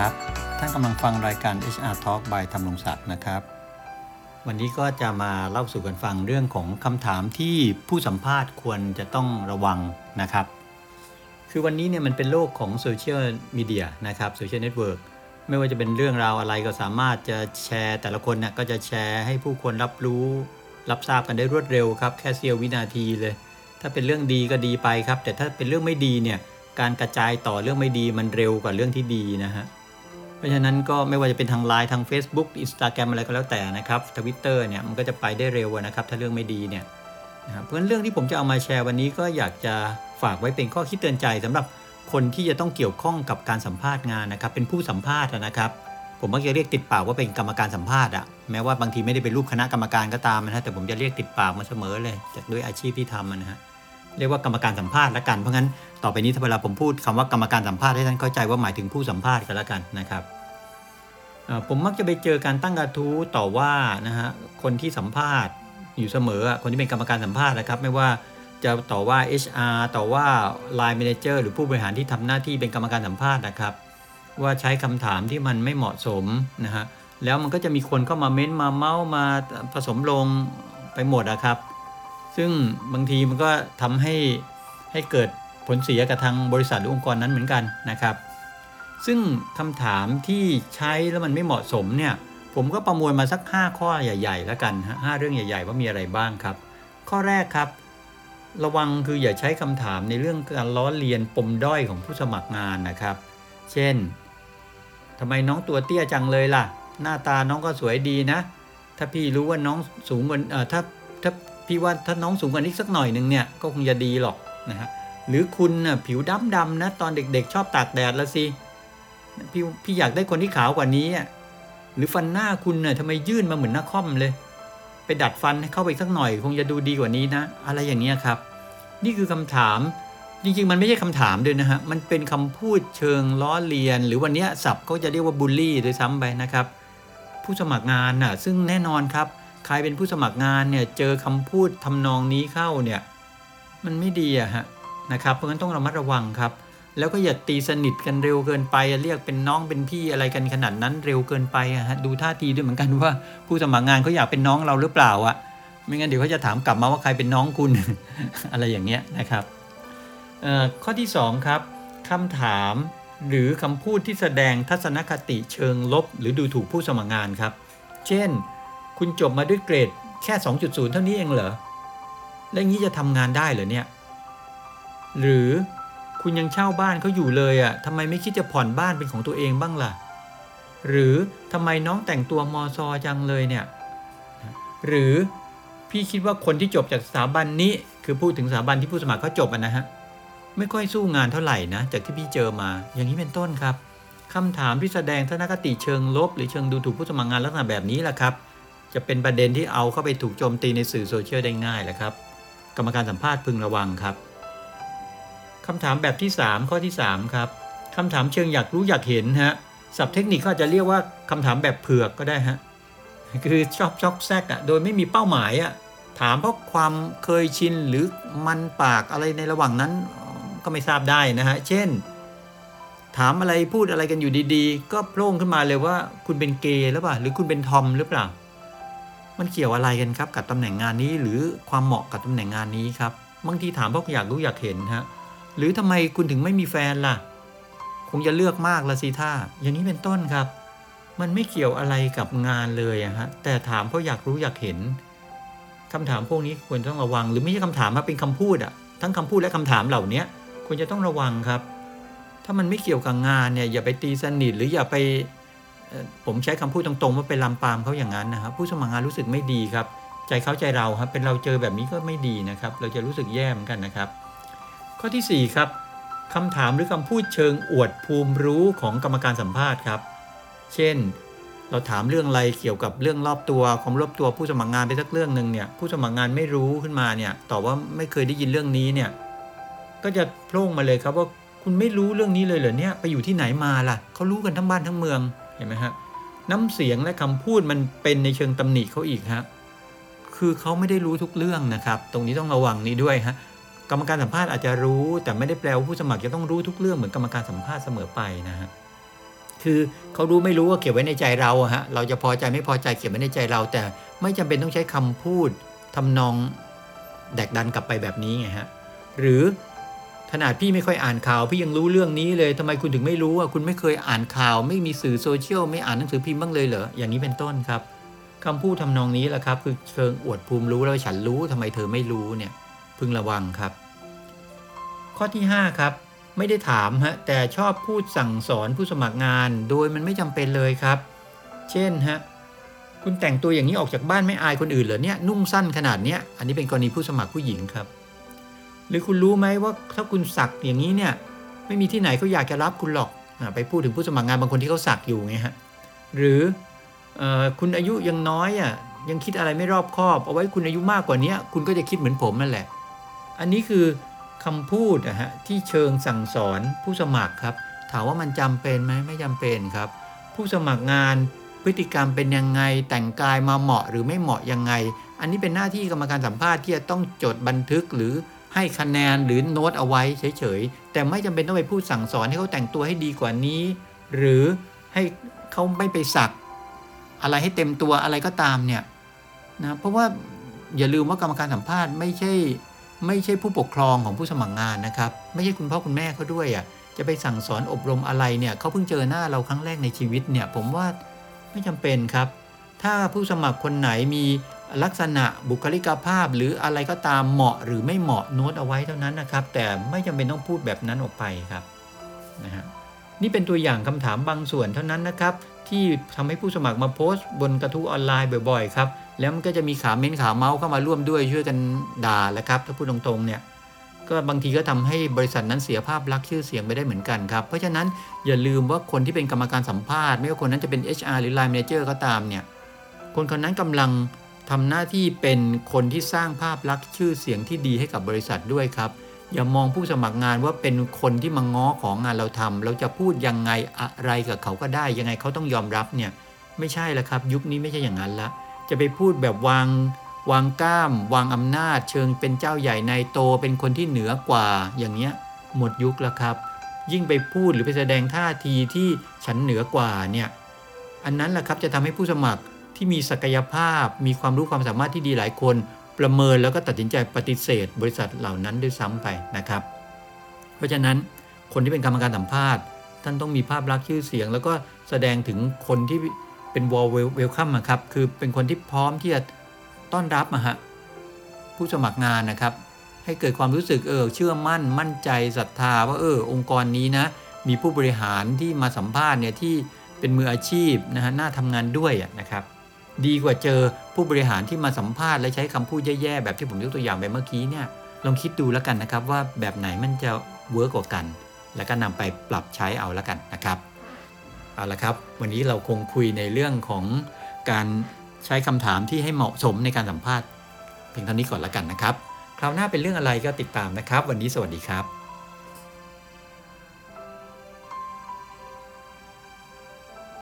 ครับ ท่านกำลังฟังรายการ HR Talk by ธรรมรงศักดิ์นะครับ วันนี้ก็จะมาเล่าสู่กันฟังเรื่องของคำถามที่ผู้สัมภาษณ์ควรจะต้องระวังนะครับ คือวันนี้เนี่ยมันเป็นโลกของโซเชียลมีเดียนะครับโซเชียลเน็ตเวิร์กไม่ว่าจะเป็นเรื่องราวอะไรก็สามารถจะแชร์แต่ละคนเนี่ยก็จะแชร์ให้ผู้คนรับรู้ รับทราบกันได้รวดเร็วครับ แค่เสี้ยววินาทีเลย ถ้าเป็นเรื่องดีก็ดีไปครับ แต่ถ้าเป็นเรื่องไม่ดีเนี่ยการกระจายต่อเรื่องไม่ดีมันเร็วกว่าเรื่องที่ดีนะฮะ เพราะฉะนั้นก็ไม่ว่าจะเป็นทางไลน์ทาง Facebook Instagram อะไรก็แล้วแต่นะครับทวิตเตอร์เนี่ยมันก็จะไปได้เร็วนะครับถ้าเรื่องไม่ดีเนี่ยนะครับเพราะฉะนั้นเรื่องที่ผมจะเอามาแชร์วันนี้ก็อยากจะฝากไว้เป็นข้อคิดเตือนใจสำหรับคนที่จะต้องเกี่ยวข้องกับการสัมภาษณ์งานนะครับ เป็นผู้สัมภาษณ์นะครับ ผมมักจะเรียกติดปากว่าเป็นกรรมการสัมภาษณ์อะแม้ว่าบางทีไม่ได้เป็นรูปคณะกรรมการก็ตามนะฮะแต่ผมจะเรียกติดปากมาเสมอเลยจากด้วยอาชีพที่ทำนะฮะ เรียกว่ากรรมการสัมภาษณ์ละกัน เพราะงั้นต่อไปนี้ถ้าเวลาผมพูดคำว่ากรรมการสัมภาษณ์ให้ท่านเข้าใจว่าหมายถึงผู้สัมภาษณ์กันละกันนะครับผมมักจะไปเจอการตั้งกระทู้ต่อว่านะฮะคนที่สัมภาษณ์อยู่เสมอคนที่เป็นกรรมการสัมภาษณ์นะครับ ไม่ว่าจะต่อว่า HR ต่อว่า Line Manager หรือผู้บริหารที่ทำหน้าที่เป็นกรรมการสัมภาษณ์นะครับ ว่าใช้คำถามที่มันไม่เหมาะสมนะฮะแล้วมันก็จะมีคนเข้ามาเม้นมาเมาส์มาผสมลงไปหมดนะครับ ซึ่งบางทีมันก็ทำให้ให้เกิดผลเสียกับทางบริษัทหรือองค์กรนั้นเหมือนกันนะครับ ซึ่งคำถามที่ใช้แล้วมันไม่เหมาะสมเนี่ยผมก็ประมวลมาสัก 5 ข้อใหญ่ ๆ แล้วกันห้าเรื่องใหญ่ ๆ ว่ามีอะไรบ้างครับ ข้อแรกครับ ระวังคืออย่าใช้คำถามในเรื่องการล้อเลียนปมด้อยของผู้สมัครงานนะครับ เช่นทำไมน้องตัวเตี้ยจังเลยล่ะ หน้าตาน้องก็สวยดีนะ ถ้าพี่รู้ว่าน้องสูงกว่าถ้าถ้า พี่ว่าถ้าน้องสูงกว่านี้สักหน่อยหนึ่งเนี่ยก็คงจะดีหรอกนะฮะหรือคุณน่ะผิวดำดำนะตอนเด็กๆ ชอบตากแดดละสิพี่พี่อยากได้คนที่ขาวกว่านี้อะหรือฟันหน้าคุณเน่ยทำไมยื่นมาเหมือนหน้าค่อมเลย ไปดัดฟันให้เข้าไปสักหน่อย คงจะดูดีกว่านี้นะ อะไรอย่างเงี้ยครับ นี่คือคำถามจริงๆ มันไม่ใช่คำถามด้วยนะฮะ มันเป็นคำพูดเชิงล้อเลียน หรือวันเนี้ยศัพท์เขาจะเรียกว่าบูลลี่ด้วยซ้ำไปนะครับ ผู้สมัครงานน่ะซึ่งแน่นอนครับ ใครเป็นผู้สมัครงานเนี่ยเจอคำพูดทำนองนี้เข้าเนี่ยมันไม่ดีอะฮะนะครับเพราะงั้นต้องระมัดระวังครับ แล้วก็อย่าตีสนิทกันเร็วเกินไป เรียกเป็นน้องเป็นพี่อะไรกันขนาดนั้นเร็วเกินไปอะฮะดูท่าทีด้วยเหมือนกันว่าผู้สมัครงานเขาอยากเป็นน้องเราหรือเปล่าอะไม่งั้นเดี๋ยวเขาจะถามกลับมาว่าใครเป็นน้องคุณ อะไรอย่างเงี้ยนะครับข้อที่สองครับคำถามหรือคำพูดที่แสดงทัศนคติเชิงลบ หรือดูถูกผู้สมัครงานครับ เช่น คุณจบมาด้วยเกรดแค่ 2.0 เท่านี้เองเหรอ แล้วอย่างนี้จะทำงานได้เหรอเนี่ย หรือคุณยังเช่าบ้านเขาอยู่เลยอะ่ะทำไมไม่คิดจะผ่อนบ้านเป็นของตัวเองบ้างล่ะ หรือทำไมน้องแต่งตัวมอซอจังเลยเนี่ย หรือพี่คิดว่าคนที่จบจากสถาบันนี้ คือพูดถึงสถาบันที่ผู้สมัครเขาจบะนะฮะ ไม่ค่อยสู้งานเท่าไหร่นะ จากที่พี่เจอมา อย่างนี้เป็นต้นครับคำถามที่แสดงทัศนคติเชิงลบ หรือเชิงดูถูกผู้สมัครงานลักษณะแบบนี้แหละครับ จะเป็นประเด็นที่เอาเข้าไปถูกโจมตีในสื่อโซเชียลได้ง่ายแหละครับ กรรมการสัมภาษณ์พึงระวังครับคำถามแบบที่ 3 ข้อที่ 3 ครับคำถามเชิงอยากรู้อยากเห็นฮะศัพท์เทคนิคก็จะเรียกว่าคำถามแบบเผือกก็ได้ฮะคือชอบชอกแซกอะโดยไม่มีเป้าหมายอะถามเพราะความเคยชินหรือมันปากอะไรในระหว่างนั้นก็ไม่ทราบได้นะฮะ เช่น ถามอะไรพูดอะไรกันอยู่ดีๆ ก็โผล่ขึ้นมาเลยว่าคุณเป็นเกย์หรือเปล่า หรือคุณเป็นทอมหรือเปล่า มันเกี่ยวอะไรกันครับกับตำแหน่งงานนี้หรือความเหมาะกับตำแหน่งงานนี้ครับบางทีถามเพราะอยากรู้อยากเห็นฮะหรือทำไมคุณถึงไม่มีแฟนล่ะ คงจะเลือกมากละสิท่าอย่างนี้เป็นต้นครับ มันไม่เกี่ยวอะไรกับงานเลยอะฮะแต่ถามเพราะอยากรู้อยากเห็นคำถามพวกนี้ควรต้องระวัง หรือไม่ใช่คำถามมาเป็นคำพูดอะทั้งคำพูดและคำถามเหล่านี้ควรจะต้องระวังครับ ถ้ามันไม่เกี่ยวกับงานเนี่ยอย่าไปตีสนิทหรืออย่าไป ผมใช้คำพูดตรงๆ ว่าไปลำปามเขาอย่างนั้นนะครับ ผู้สมัครงานรู้สึกไม่ดีครับ ใจเขาใจเราครับ เป็นเราเจอแบบนี้ก็ไม่ดีนะครับ เราจะรู้สึกแย่เหมือนกันนะครับ ข้อทีสี่4ครับคำถามหรือคำพูดเชิงอวดภูมิรู้ของกรรมการสัมภาษณ์ครับ เช่น เราถามเรื่องอะไรเกี่ยวกับเรื่องรอบตัวความรอบตัวผู้สมัครงานไปสักเรื่องหนึ่งเนี่ยผู้สมัครงานไม่รู้ขึ้นมาเนี่ยตอบว่าไม่เคยได้ยินเรื่องนี้เนี่ยก็จะโพล่งมาเลยครับว่าคุณไม่รู้เรื่องนี้เลยเหรอเนี่ยไปอยู่ที่ไหนมาล่ะเขารู้กันทั้งบ้านทั้งเมือง ห็นไหมฮะน้ำเสียงและคำพูดมันเป็นในเชิงตำหนิเขาอีกฮะคือเขาไม่ได้รู้ทุกเรื่องนะครับ ตรงนี้ต้องระวังนี้ด้วยฮะกรรมการสัมภาษณ์อาจจะรู้แต่ไม่ได้แปลว่าผู้สมัครจะต้องรู้ทุกเรื่องเหมือนกรรมการสัมภาษณ์เสมอไปนะฮะคือเขารู้ไม่รู้ว่าเก็บไว้ในใจเราฮะเราจะพอใจไม่พอใจเก็บไว้ในใจเรา แต่ไม่จำเป็นต้องใช้คำพูดทำนองแดกดันกลับไปแบบนี้ไงฮะหรือ ขนาดพี่ไม่ค่อยอ่านข่าวพี่ยังรู้เรื่องนี้เลยทำไมคุณถึงไม่รู้อะคุณไม่เคยอ่านข่าว ไม่มีสื่อโซเชียลไม่อ่านหนังสือพิมพ์บ้างเลยเหรออย่างนี้เป็นต้นครับคำพูดทำนองนี้แหละครับ คือเชิงอวดภูมิรู้แล้วฉันรู้ทำไมเธอไม่รู้เนี่ยพึงระวังครับ ข้อที่ 5 ครับ ไม่ได้ถามฮะแต่ชอบพูดสั่งสอนผู้สมัครงาน โดยมันไม่จำเป็นเลยครับ เช่นฮะคุณแต่งตัวอย่างนี้ออกจากบ้านไม่อายคนอื่นเหรอเนี่ยนุ่งสั้นขนาดเนี้ยอันนี้เป็นกรณีผู้สมัครผู้หญิงครับ หรือคุณรู้ไหมว่าถ้าคุณสักอย่างนี้เนี่ยไม่มีที่ไหนเขาอยากจะรับคุณหรอกอาไปพูดถึงผู้สมัครงานบางคนที่เขาสักอยู่ไงฮะหรือเออคุณอายุยังน้อยอะยังคิดอะไรไม่รอบคอบ เอาไว้คุณอายุมากกว่านี้คุณก็จะคิดเหมือนผมนั่นแหละ อันนี้คือคำพูดนะฮะที่เชิงสั่งสอนผู้สมัครครับ ถามว่ามันจำเป็นไหมไม่จำเป็นครับ ผู้สมัครงานพฤติกรรมเป็นยังไงแต่งกายมาเหมาะหรือไม่เหมาะยังไง อันนี้เป็นหน้าที่กรรมการสัมภาษณ์ที่จะต้องจดบันทึกหรือ ให้คะแนนหรือโน้ตเอาไว้เฉยๆ แต่ไม่จำเป็นต้องไปพูดสั่งสอนให้เขาแต่งตัวให้ดีกว่านี้ หรือให้เขาไม่ไปสัก อะไรให้เต็มตัวอะไรก็ตามเนี่ยนะเพราะว่าอย่าลืมว่ากรรมการสัมภาษณ์ไม่ใช่ไม่ใช่ผู้ปกครองของผู้สมัครงานนะครับ ไม่ใช่คุณพ่อคุณแม่เขาด้วยอะจะไปสั่งสอนอบรมอะไรเนี่ยเขาเพิ่งเจอหน้าเราครั้งแรกในชีวิตเนี่ย ผมว่าไม่จำเป็นครับ ถ้าผู้สมัครคนไหนมี ลักษณะบุคลิกภาพหรืออะไรก็ตามเหมาะหรือไม่เหมาะโน้ตเอาไว้เท่านั้นนะครับ แต่ไม่จำเป็นต้องพูดแบบนั้นออกไปครับนะฮะนี่เป็นตัวอย่างคำถามบางส่วนเท่านั้นนะครับ ที่ทำให้ผู้สมัครมาโพสต์ บนกระทู้ออนไลน์บ่อยๆครับแล้วมันก็จะมีขาเม้นขาเมาส์เข้ามาร่วมด้วยช่วยกันด่าแหล้วครับถ้าพูดตรงๆเนี่ยก็บางทีก็ทำให้บริษัทนั้นเสียภาพลักษณ์ชื่อเสียงไปได้เหมือนกันครับ เพราะฉะนั้นอย่าลืมว่าคนที่เป็นกรรมการสัมภาษณ์ ไม่ว่าคนนั้นจะเป็น HR หรือ Line Manager ก็ตามเนี่ยคนคนนั้นกำลัง ทำหน้าที่เป็นคนที่สร้างภาพลักษณ์ชื่อเสียงที่ดีให้กับบริษัทด้วยครับ อย่ามองผู้สมัครงานว่าเป็นคนที่มาง้อของงานเราทำเราจะพูดยังไงอะไรกับเขาก็ได้ ยังไงเขาต้องยอมรับเนี่ยไม่ใช่แล้วครับ ยุคนี้ไม่ใช่อย่างนั้นละ จะไปพูดแบบวางวางก้าม วางอำนาจ เชิงเป็นเจ้าใหญ่ในโตเป็นคนที่เหนือกว่าอย่างเงี้ยหมดยุคแล้วครับ ยิ่งไปพูดหรือไปแสดงท่าทีที่ฉันเหนือกว่าเนี่ยอันนั้นแหละครับจะทำให้ผู้สมัคร ที่มีศักยภาพ มีความรู้ความสามารถที่ดีหลายคน ประเมินแล้วก็ตัดสินใจปฏิเสธ บริษัทเหล่านั้นด้วยซ้ำไปนะครับ เพราะฉะนั้นคนที่เป็นกรรมการสัมภาษณ์ ท่านต้องมีภาพลักษณ์ชื่อเสียง แล้วก็แสดงถึงคนที่เป็นวอลเวลคัมครับคือเป็นคนที่พร้อมที่จะต้อนรับอะฮะผู้สมัครงานนะครับ ให้เกิดความรู้สึกเออเชื่อมั่น มั่นใจศรัทธาว่าเออองค์กรนี้นะมีผู้บริหารที่มาสัมภาษณ์เนี่ยที่เป็นมืออาชีพนะฮะน่าทำงานด้วยนะครับ ดีกว่าเจอผู้บริหารที่มาสัมภาษณ์และใช้คำพูดแย่ๆแบบที่ผมยกตัวอย่างไปเมื่อกี้เนี่ยลองคิดดูแล้วกันนะครับว่าแบบไหนมันจะเวิร์กกว่ากัน แล้วก็นำไปปรับใช้เอาแล้วกันนะครับเอาละครับ วันนี้เราคงคุยในเรื่องของการใช้คำถามที่ให้เหมาะสมในการสัมภาษณ์เพียงเท่านี้ก่อนแล้วกันนะครับ คราวหน้าเป็นเรื่องอะไรก็ติดตามนะครับ วันนี้สวัสดีครับ